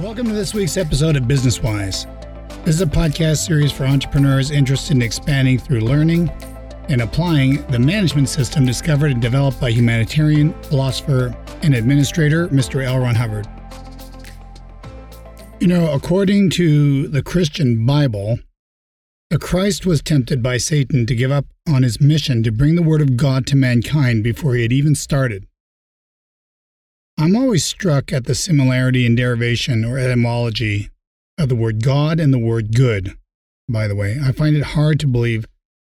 Welcome to this week's episode of Business Wise. This is a podcast series for entrepreneurs interested in expanding through learning and applying the management system discovered and developed by humanitarian, philosopher, and administrator Mr. L. Ron Hubbard. You know, according to the Christian Bible, the Christ was tempted by Satan to give up on his mission to bring the Word of God to mankind before he had even started. I'm always struck at the similarity in derivation or etymology of the word God and the word good, by the way. I find it hard to believe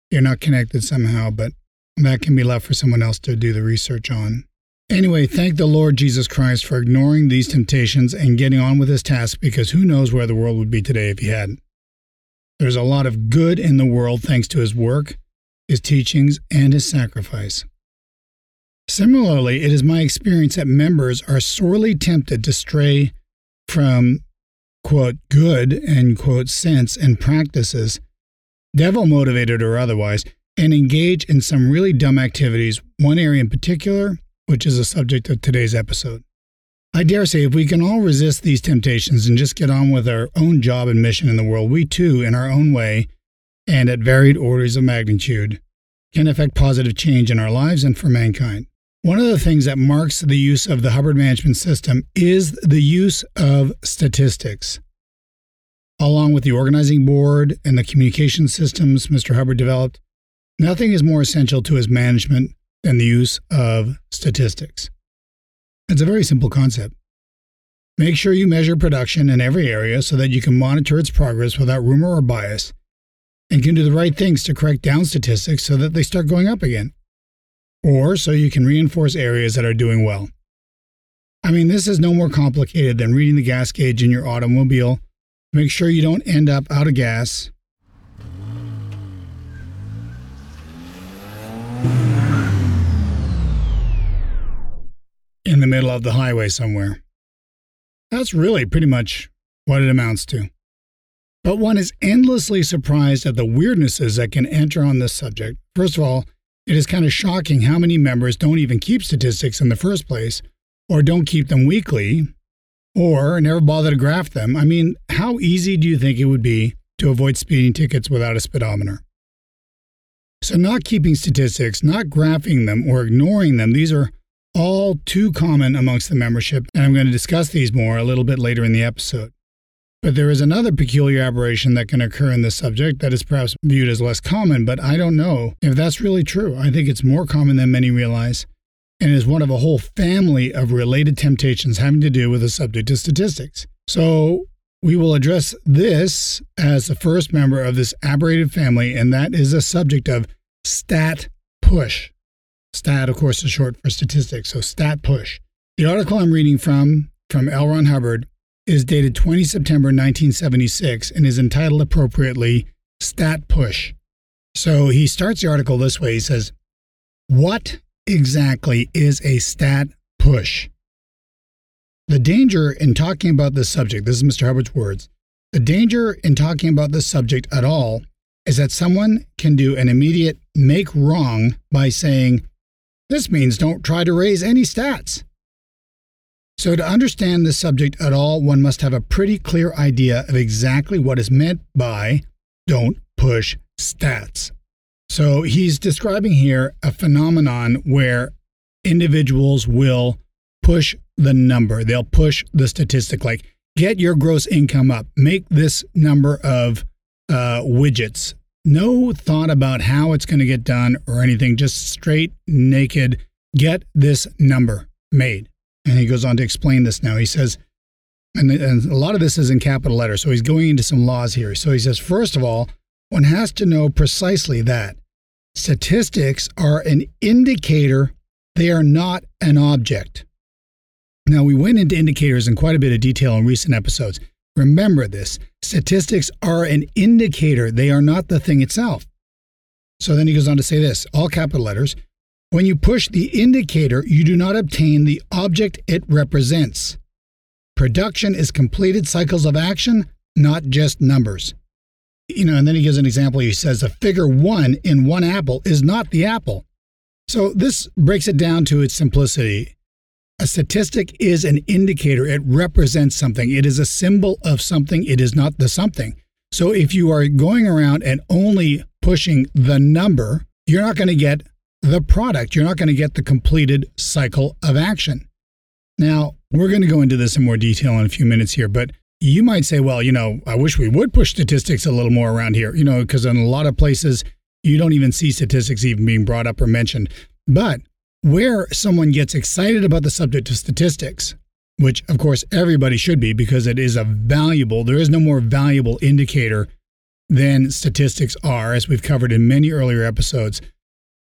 they're not connected somehow, but that can be left for someone else to do the research on. Anyway, thank the Lord Jesus Christ for ignoring these temptations and getting on with his task because who knows where the world would be today if he hadn't. There's a lot of good in the world thanks to his work, his teachings, and his sacrifice. Similarly, it is my experience that members are sorely tempted to stray from, quote, good, end quote, sense and practices, devil motivated or otherwise, and engage in some really dumb activities, one area in particular, which is the subject of today's episode. I dare say if we can all resist these temptations and just get on with our own job and mission in the world, we too, in our own way and at varied orders of magnitude, can affect positive change in our lives and for mankind. One of the things that marks the use of the Hubbard Management System is the use of statistics. Along with the organizing board and the communication systems Mr. Hubbard developed, nothing is more essential to his management than the use of statistics. It's a very simple concept. Make sure you measure production in every area so that you can monitor its progress without rumor or bias and can do the right things to correct down statistics so that they start going up again or so you can reinforce areas that are doing well. I mean, this is no more complicated than reading the gas gauge in your automobile. Make sure you don't end up out of gas. In the middle of the highway somewhere. That's really pretty much what it amounts to. But one is endlessly surprised at the weirdnesses that can enter on this subject. First of all, it is kind of shocking how many members don't even keep statistics in the first place, or don't keep them weekly, or never bother to graph them. I mean, how easy do you think it would be to avoid speeding tickets without a speedometer? So, not keeping statistics, not graphing them, or ignoring them, these are all too common amongst the membership, and I'm going to discuss these more a little bit later in the episode. But there is another peculiar aberration that can occur in this subject that is perhaps viewed as less common, but I don't know if that's really true. I think it's more common than many realize and is one of a whole family of related temptations having to do with the subject of statistics. So we will address this as the first member of this aberrated family, and that is the subject of stat push. Stat, of course, is short for statistics, so stat push. The article I'm reading from, from L. Ron Hubbard, is dated 20 September 1976 and is entitled appropriately Stat Push. So he starts the article this way. He says, What exactly is a stat push? The danger in talking about this subject, this is Mr. Hubbard's words, the danger in talking about this subject at all is that someone can do an immediate make wrong by saying, This means don't try to raise any stats. So, to understand this subject at all, one must have a pretty clear idea of exactly what is meant by don't push stats. So, he's describing here a phenomenon where individuals will push the number, they'll push the statistic like, get your gross income up, make this number of uh, widgets. No thought about how it's going to get done or anything, just straight, naked, get this number made. And he goes on to explain this now. He says, and, and a lot of this is in capital letters. So he's going into some laws here. So he says, first of all, one has to know precisely that statistics are an indicator, they are not an object. Now, we went into indicators in quite a bit of detail in recent episodes. Remember this statistics are an indicator, they are not the thing itself. So then he goes on to say this all capital letters when you push the indicator, you do not obtain the object it represents. Production is completed cycles of action, not just numbers. You know, and then he gives an example. He says a figure one in one apple is not the apple. So this breaks it down to its simplicity. A statistic is an indicator. It represents something. It is a symbol of something. It is not the something. So if you are going around and only pushing the number, you're not going to get the product. You're not going to get the completed cycle of action. Now, we're going to go into this in more detail in a few minutes here, but you might say, well, you know, I wish we would push statistics a little more around here, you know, because in a lot of places, you don't even see statistics even being brought up or mentioned. But where someone gets excited about the subject of statistics, which of course everybody should be because it is a valuable, there is no more valuable indicator than statistics are, as we've covered in many earlier episodes.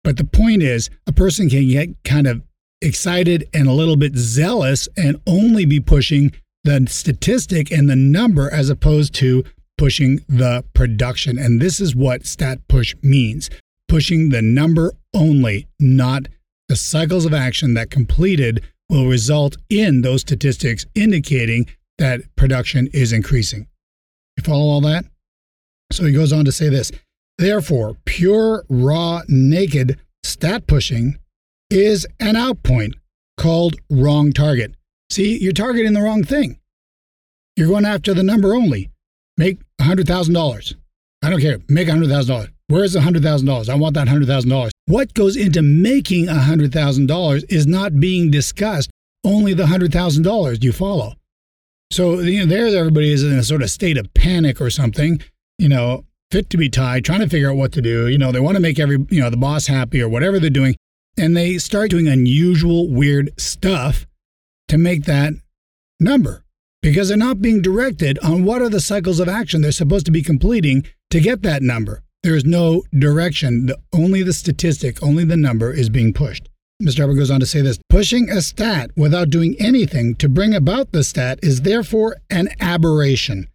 But the point is, a person can get kind of excited and a little bit zealous and only be pushing the statistic and the number as opposed to pushing the production. And this is what stat push means pushing the number only, not the cycles of action that completed will result in those statistics indicating that production is increasing. You follow all that? So he goes on to say this Therefore, pure, raw, naked stat pushing is an outpoint called wrong target. See, you're targeting the wrong thing. You're going after the number only. Make $100,000. I don't care. Make $100,000. Where's the $100,000? I want that $100,000. What goes into making $100,000 is not being discussed, only the $100,000 you follow. So, you know, there everybody is in a sort of state of panic or something, you know, fit to be tied, trying to figure out what to do. You know, they want to make every, you know, the boss happy or whatever they're doing. And they start doing unusual, weird stuff to make that number because they're not being directed on what are the cycles of action they're supposed to be completing to get that number. There is no direction. The, only the statistic, only the number is being pushed. Mr. Hubbard goes on to say this pushing a stat without doing anything to bring about the stat is therefore an aberration.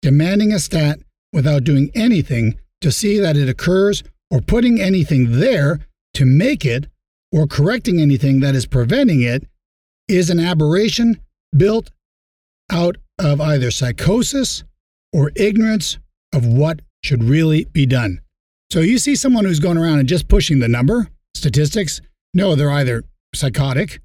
Demanding a stat without doing anything to see that it occurs or putting anything there to make it or correcting anything that is preventing it is an aberration built out of either psychosis or ignorance of what should really be done. So you see someone who's going around and just pushing the number, statistics, no, they're either psychotic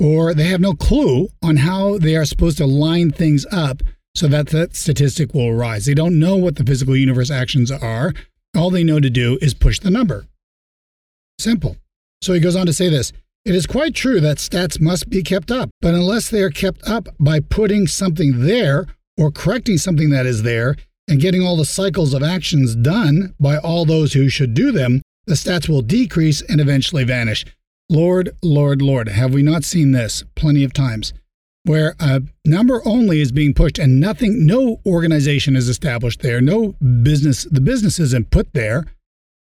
or they have no clue on how they are supposed to line things up so that that statistic will arise. They don't know what the physical universe actions are. All they know to do is push the number. Simple. So he goes on to say this It is quite true that stats must be kept up, but unless they are kept up by putting something there or correcting something that is there, and getting all the cycles of actions done by all those who should do them, the stats will decrease and eventually vanish. Lord, Lord, Lord, have we not seen this plenty of times? Where a number only is being pushed and nothing, no organization is established there, no business, the business isn't put there.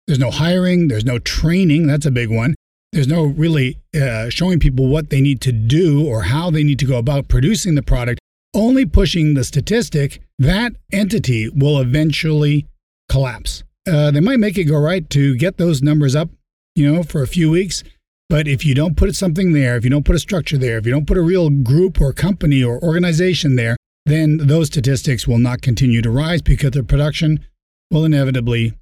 There's no hiring, there's no training, that's a big one. There's no really uh, showing people what they need to do or how they need to go about producing the product only pushing the statistic, that entity will eventually collapse. Uh, they might make it go right to get those numbers up, you know, for a few weeks. But if you don't put something there, if you don't put a structure there, if you don't put a real group or company or organization there, then those statistics will not continue to rise because the production will inevitably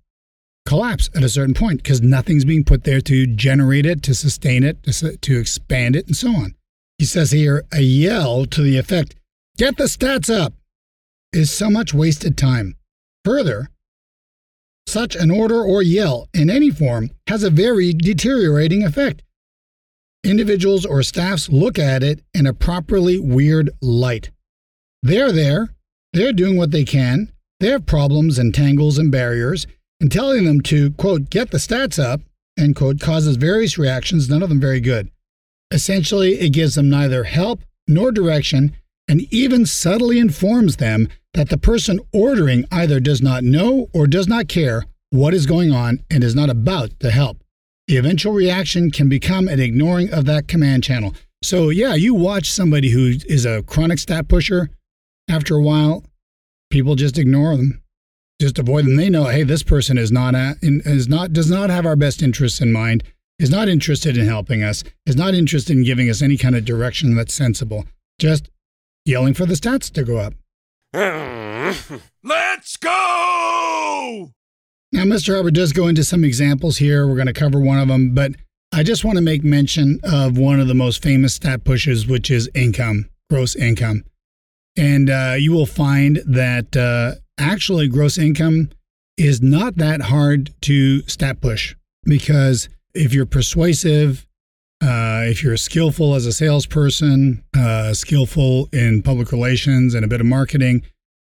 collapse at a certain point because nothing's being put there to generate it, to sustain it, to, to expand it, and so on. He says here a yell to the effect Get the stats up is so much wasted time. Further, such an order or yell in any form has a very deteriorating effect. Individuals or staffs look at it in a properly weird light. They're there, they're doing what they can, they have problems and tangles and barriers, and telling them to, quote, get the stats up, end quote, causes various reactions, none of them very good. Essentially, it gives them neither help nor direction and even subtly informs them that the person ordering either does not know or does not care what is going on and is not about to help. The eventual reaction can become an ignoring of that command channel. So, yeah, you watch somebody who is a chronic stat pusher, after a while, people just ignore them, just avoid them. They know, hey, this person is not, is not does not have our best interests in mind, is not interested in helping us, is not interested in giving us any kind of direction that's sensible. Just yelling for the stats to go up. Let's go! Now, Mr. Hubbard does go into some examples here. We're going to cover one of them, but I just want to make mention of one of the most famous stat pushes, which is income, gross income. And uh, you will find that uh, actually gross income is not that hard to stat push because if you're persuasive, uh, if you're skillful as a salesperson, uh, skillful in public relations and a bit of marketing,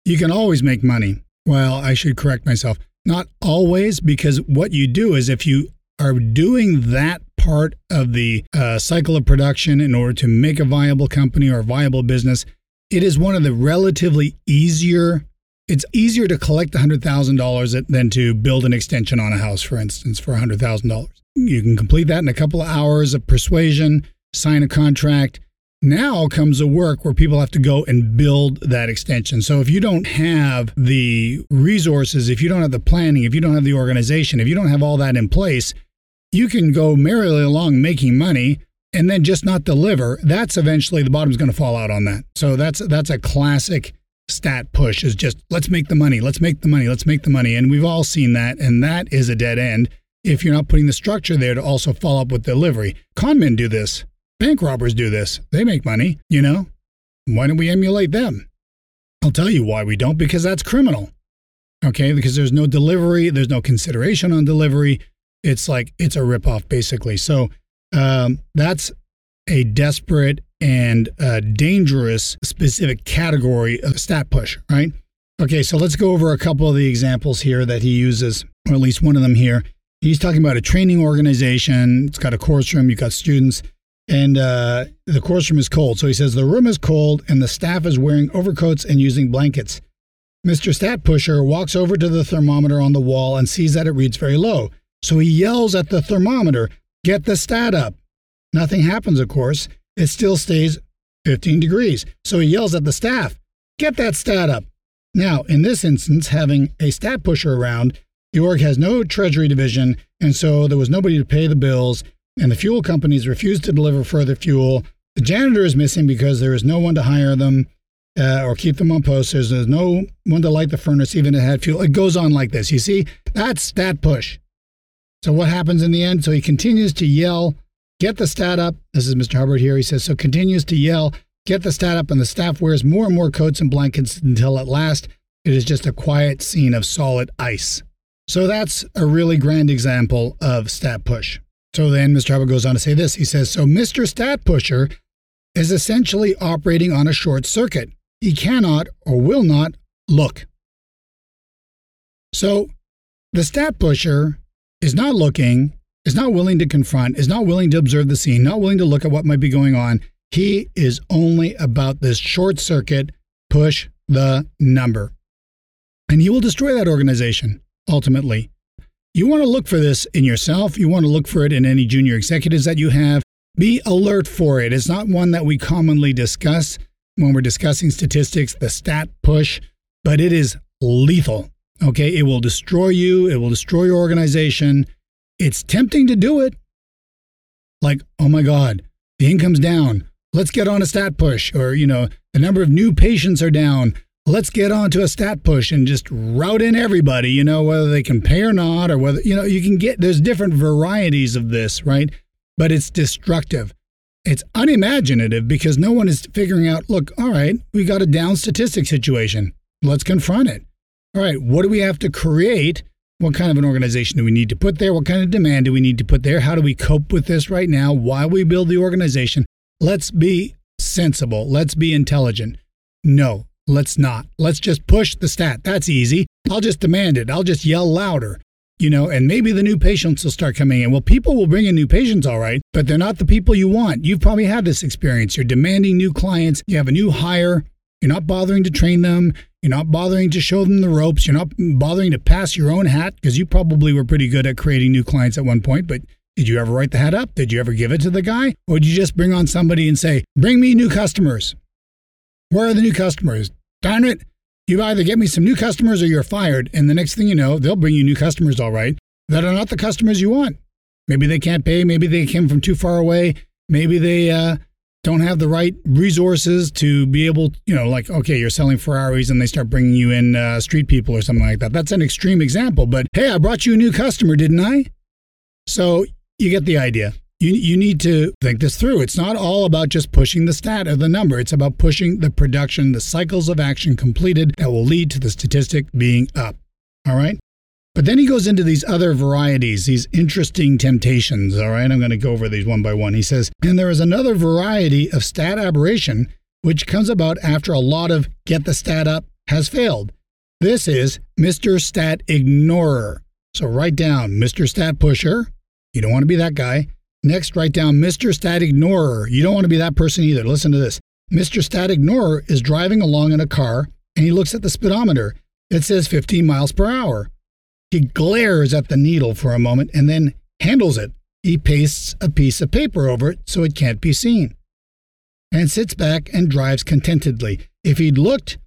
you can always make money. Well, I should correct myself. Not always, because what you do is if you are doing that part of the uh, cycle of production in order to make a viable company or viable business, it is one of the relatively easier. It's easier to collect $100,000 than to build an extension on a house, for instance, for $100,000. You can complete that in a couple of hours of persuasion, sign a contract. Now comes the work where people have to go and build that extension. So if you don't have the resources, if you don't have the planning, if you don't have the organization, if you don't have all that in place, you can go merrily along making money and then just not deliver, that's eventually the bottom's going to fall out on that. So that's that's a classic stat push is just let's make the money, let's make the money, let's make the money. And we've all seen that and that is a dead end if you're not putting the structure there to also follow up with delivery. Conmen do this. Bank robbers do this. They make money, you know? Why don't we emulate them? I'll tell you why we don't because that's criminal. Okay, because there's no delivery, there's no consideration on delivery. It's like it's a ripoff basically. So um, that's a desperate and uh, dangerous specific category of stat push, right? Okay, so let's go over a couple of the examples here that he uses, or at least one of them here. He's talking about a training organization. It's got a course room, you've got students, and uh, the course room is cold. So he says the room is cold and the staff is wearing overcoats and using blankets. Mr. Stat Pusher walks over to the thermometer on the wall and sees that it reads very low. So he yells at the thermometer, Get the stat up. Nothing happens, of course. It still stays 15 degrees. So he yells at the staff, Get that stat up. Now, in this instance, having a stat pusher around, the org has no treasury division, and so there was nobody to pay the bills, and the fuel companies refuse to deliver further fuel. The janitor is missing because there is no one to hire them uh, or keep them on post. There's, there's no one to light the furnace, even if it had fuel. It goes on like this. You see, that's stat push. So what happens in the end? So he continues to yell, get the stat up. This is Mr. Hubbard here. He says, so continues to yell, get the stat up, and the staff wears more and more coats and blankets until at last it is just a quiet scene of solid ice. So that's a really grand example of stat push. So then Mr. Hubbard goes on to say this. He says, so Mr. Stat Pusher is essentially operating on a short circuit. He cannot or will not look. So the stat pusher is not looking, is not willing to confront, is not willing to observe the scene, not willing to look at what might be going on. He is only about this short circuit, push the number. And he will destroy that organization ultimately. You want to look for this in yourself. You want to look for it in any junior executives that you have. Be alert for it. It's not one that we commonly discuss when we're discussing statistics, the stat push, but it is lethal. Okay, it will destroy you, it will destroy your organization. It's tempting to do it. Like, oh my God, the income's down. Let's get on a stat push. Or, you know, the number of new patients are down. Let's get on to a stat push and just route in everybody, you know, whether they can pay or not, or whether, you know, you can get, there's different varieties of this, right? But it's destructive. It's unimaginative because no one is figuring out, look, all right, we got a down statistic situation. Let's confront it all right, what do we have to create? What kind of an organization do we need to put there? What kind of demand do we need to put there? How do we cope with this right now while we build the organization? Let's be sensible. Let's be intelligent. No, let's not. Let's just push the stat. That's easy. I'll just demand it. I'll just yell louder, you know, and maybe the new patients will start coming in. Well, people will bring in new patients, all right, but they're not the people you want. You've probably had this experience. You're demanding new clients. You have a new hire. You're not bothering to train them. You're not bothering to show them the ropes. You're not bothering to pass your own hat because you probably were pretty good at creating new clients at one point. But did you ever write the hat up? Did you ever give it to the guy? Or did you just bring on somebody and say, bring me new customers? Where are the new customers? Darn it. You either get me some new customers or you're fired. And the next thing you know, they'll bring you new customers, all right, that are not the customers you want. Maybe they can't pay. Maybe they came from too far away. Maybe they uh, don't have the right resources to be able, you know, like, okay, you're selling Ferraris and they start bringing you in uh, street people or something like that. That's an extreme example, but hey, I brought you a new customer, didn't I? So you get the idea. You, you need to think this through. It's not all about just pushing the stat or the number. It's about pushing the production, the cycles of action completed that will lead to the statistic being up. All right? But then he goes into these other varieties, these interesting temptations. All right, I'm going to go over these one by one. He says, and there is another variety of stat aberration which comes about after a lot of get the stat up has failed. This is Mr. Stat Ignorer. So write down Mr. Stat Pusher. You don't want to be that guy. Next, write down Mr. Stat Ignorer. You don't want to be that person either. Listen to this. Mr. Stat Ignorer is driving along in a car and he looks at the speedometer. It says 15 miles per hour. He glares at the needle for a moment and then handles it. He pastes a piece of paper over it so it can't be seen and sits back and drives contentedly. If he'd looked,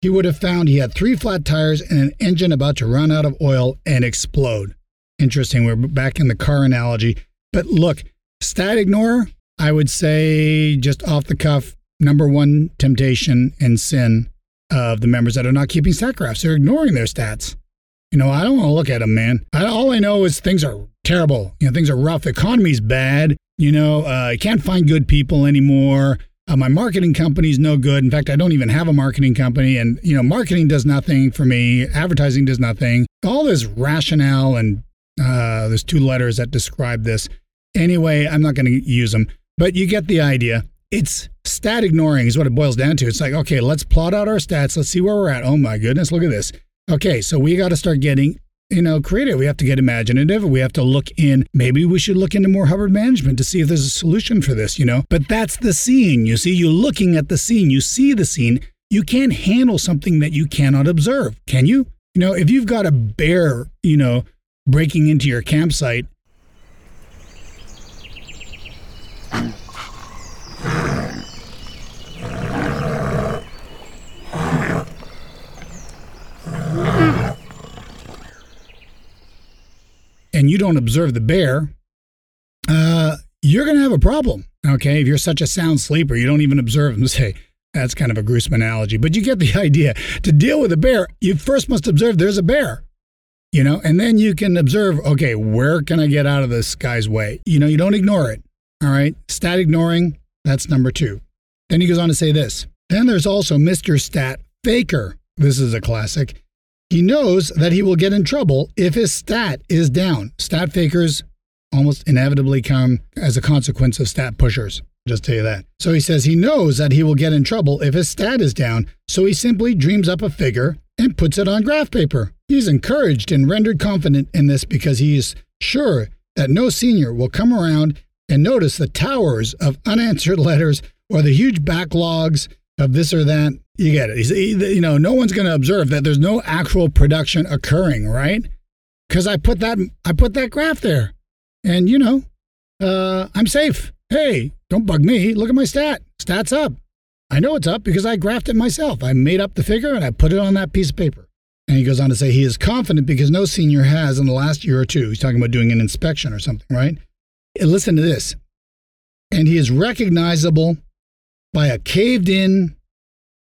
he would have found he had three flat tires and an engine about to run out of oil and explode. Interesting, we're back in the car analogy. But look, stat ignorer, I would say just off the cuff, number one temptation and sin of the members that are not keeping stat graphs. They're ignoring their stats. You know, I don't want to look at them, man. I, all I know is things are terrible. You know, things are rough. Economy's bad. You know, uh, I can't find good people anymore. Uh, my marketing company's no good. In fact, I don't even have a marketing company. And, you know, marketing does nothing for me. Advertising does nothing. All this rationale and uh, there's two letters that describe this. Anyway, I'm not going to use them, but you get the idea. It's stat ignoring is what it boils down to. It's like, okay, let's plot out our stats. Let's see where we're at. Oh my goodness, look at this. Okay, so we got to start getting you know, creative. We have to get imaginative. We have to look in. Maybe we should look into more Hubbard management to see if there's a solution for this, you know? But that's the scene. You see, you're looking at the scene, you see the scene. You can't handle something that you cannot observe, can you? You know, if you've got a bear, you know, breaking into your campsite and you don't observe the bear, uh, you're going to have a problem. Okay. If you're such a sound sleeper, you don't even observe them. Say, that's kind of a gruesome analogy, but you get the idea. To deal with a bear, you first must observe there's a bear, you know, and then you can observe, okay, where can I get out of this guy's way? You know, you don't ignore it. All right. Stat ignoring, that's number two. Then he goes on to say this. Then there's also Mr. Stat Faker. This is a classic. He knows that he will get in trouble if his stat is down. Stat fakers almost inevitably come as a consequence of stat pushers. Just tell you that. So he says he knows that he will get in trouble if his stat is down, so he simply dreams up a figure and puts it on graph paper. He's encouraged and rendered confident in this because he is sure that no senior will come around and notice the towers of unanswered letters or the huge backlogs of this or that you get it. You know, no one's going to observe that there's no actual production occurring, right? Because I put that I put that graph there, and you know, uh, I'm safe. Hey, don't bug me. Look at my stat. Stats up. I know it's up because I graphed it myself. I made up the figure and I put it on that piece of paper. And he goes on to say he is confident because no senior has in the last year or two. He's talking about doing an inspection or something, right? And listen to this. And he is recognizable by a caved in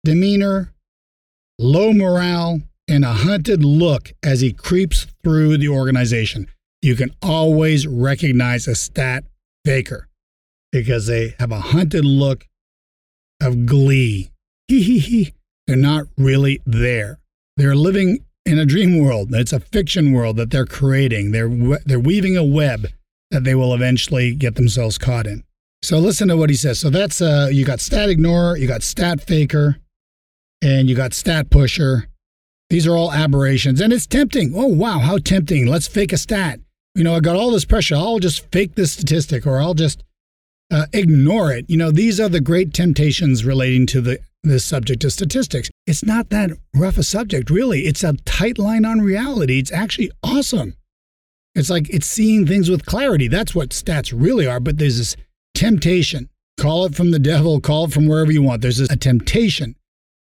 demeanor, low morale, and a hunted look as he creeps through the organization. You can always recognize a stat faker because they have a hunted look of glee. Hee hee hee. They're not really there. They're living in a dream world. It's a fiction world that they're creating. They're they're weaving a web that they will eventually get themselves caught in. So listen to what he says. So that's uh you got stat ignorer, you got stat faker, and you got Stat Pusher. These are all aberrations, and it's tempting. Oh, wow, how tempting. Let's fake a stat. You know, I got all this pressure. I'll just fake this statistic or I'll just uh, ignore it. You know, these are the great temptations relating to the this subject of statistics. It's not that rough a subject, really. It's a tight line on reality. It's actually awesome. It's like it's seeing things with clarity. That's what stats really are. But there's this temptation. Call it from the devil, call it from wherever you want. There's this, a temptation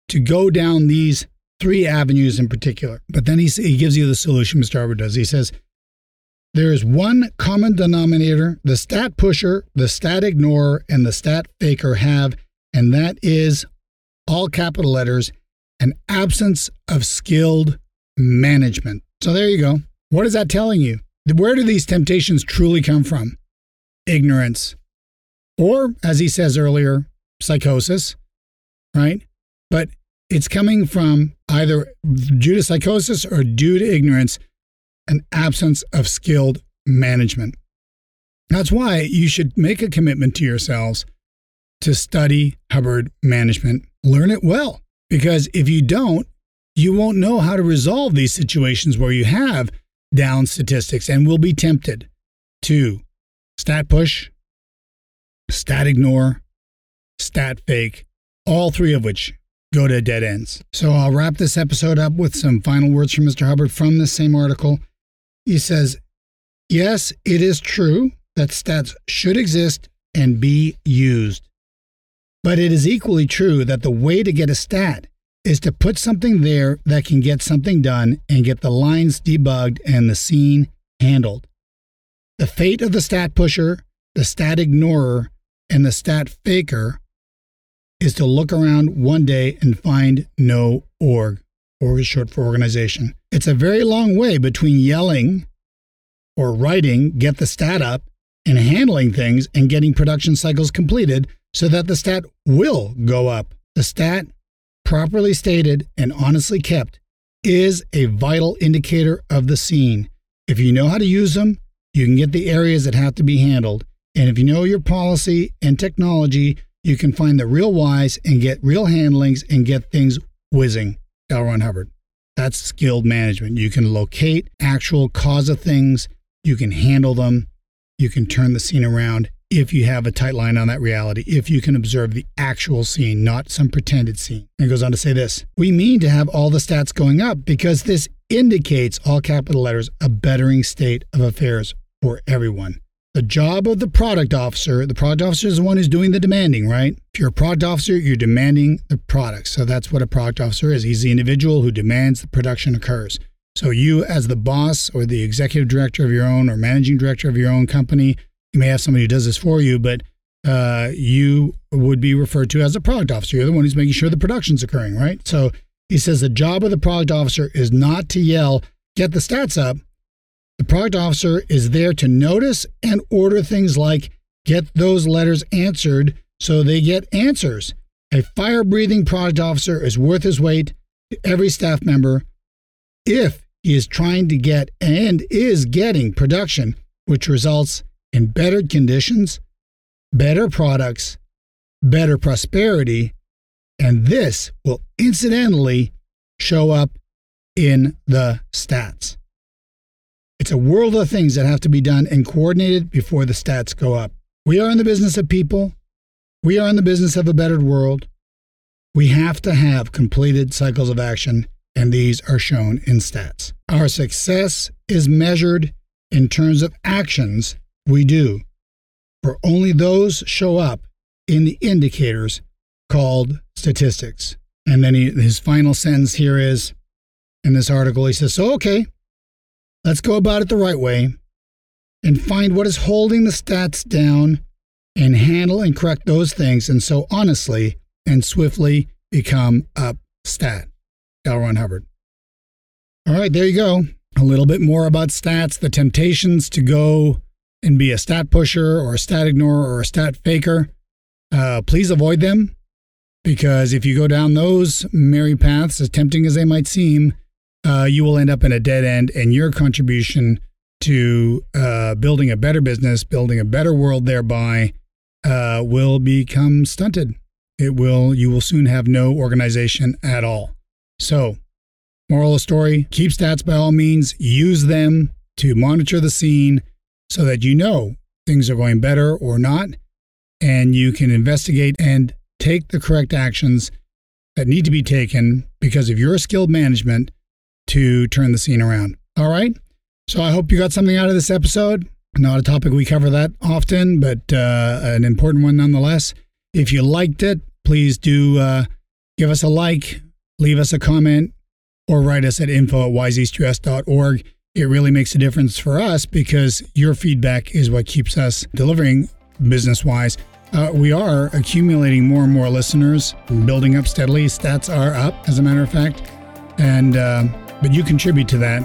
to go down these three avenues in particular. But then he, he gives you the solution, Mr. Hubbard does. He says, there is one common denominator the stat pusher, the stat ignorer, and the stat faker have, and that is all capital letters an absence of skilled management. So there you go. What is that telling you? Where do these temptations truly come from? ignorance, or as he says earlier, psychosis, right? But it's coming from either due to psychosis or due to ignorance, an absence of skilled management. That's why you should make a commitment to yourselves to study Hubbard management. Learn it well, because if you don't, you won't know how to resolve these situations where you have down statistics and will be tempted to stat push, stat ignore, stat fake, all three of which go to dead ends. So I'll wrap this episode up with some final words from Mr. Hubbard from this same article. He says, Yes, it is true that stats should exist and be used. But it is equally true that the way to get a stat is to put something there that can get something done and get the lines debugged and the scene handled. The fate of the stat pusher, the stat ignorer, and the stat faker is to look around one day and find no org. Org is short for organization. It's a very long way between yelling or writing, get the stat up, and handling things and getting production cycles completed so that the stat will go up. The stat, properly stated and honestly kept, is a vital indicator of the scene. If you know how to use them, you can get the areas that have to be handled. And if you know your policy and technology, you can find the real whys and get real handlings and get things whizzing. L. Ron Hubbard. That's skilled management. You can locate actual cause of things, you can handle them, you can turn the scene around if you have a tight line on that reality, if you can observe the actual scene, not some pretended scene. And it goes on to say this We mean to have all the stats going up because this indicates, all capital letters, a bettering state of affairs for everyone. The job of the product officer, the product officer is the one who's doing the demanding, right? If you're a product officer, you're demanding the product. So that's what a product officer is. He's the individual who demands the production occurs. So you, as the boss or the executive director of your own or managing director of your own company, you may have somebody who does this for you, but uh, you would be referred to as a product officer. You're the one who's making sure the production's occurring, right? So he says the job of the product officer is not to yell, get the stats up. The product officer is there to notice and order things like get those letters answered so they get answers. A fire breathing product officer is worth his weight to every staff member if he is trying to get and is getting production, which results in better conditions, better products, better prosperity, and this will incidentally show up in the stats. It's a world of things that have to be done and coordinated before the stats go up. We are in the business of people. We are in the business of a bettered world. We have to have completed cycles of action, and these are shown in stats. Our success is measured in terms of actions we do, for only those show up in the indicators called statistics. And then he, his final sentence here is in this article, he says, So, okay, let's go about it the right way and find what is holding the stats down and handle and correct those things. And so, honestly and swiftly become up stat. L. Ron Hubbard. All right, there you go. A little bit more about stats, the temptations to go and be a stat pusher or a stat ignorer or a stat faker. Uh, please avoid them because if you go down those merry paths, as tempting as they might seem, uh, you will end up in a dead end, and your contribution to uh, building a better business, building a better world thereby, uh, will become stunted. It will. You will soon have no organization at all. So, moral of the story: keep stats by all means. Use them to monitor the scene so that you know things are going better or not, and you can investigate and take the correct actions that need to be taken because of your skilled management to turn the scene around. All right. So I hope you got something out of this episode. Not a topic we cover that often, but uh, an important one nonetheless. If you liked it, please do uh, give us a like, leave us a comment, or write us at info at wiseeastus.org. It really makes a difference for us because your feedback is what keeps us delivering business wise. Uh, we are accumulating more and more listeners, building up steadily. Stats are up, as a matter of fact. And, uh, but you contribute to that,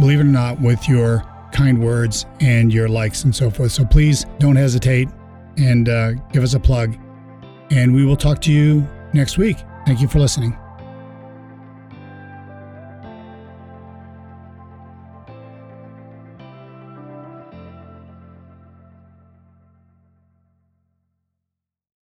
believe it or not, with your kind words and your likes and so forth. So please don't hesitate and uh, give us a plug. And we will talk to you next week. Thank you for listening.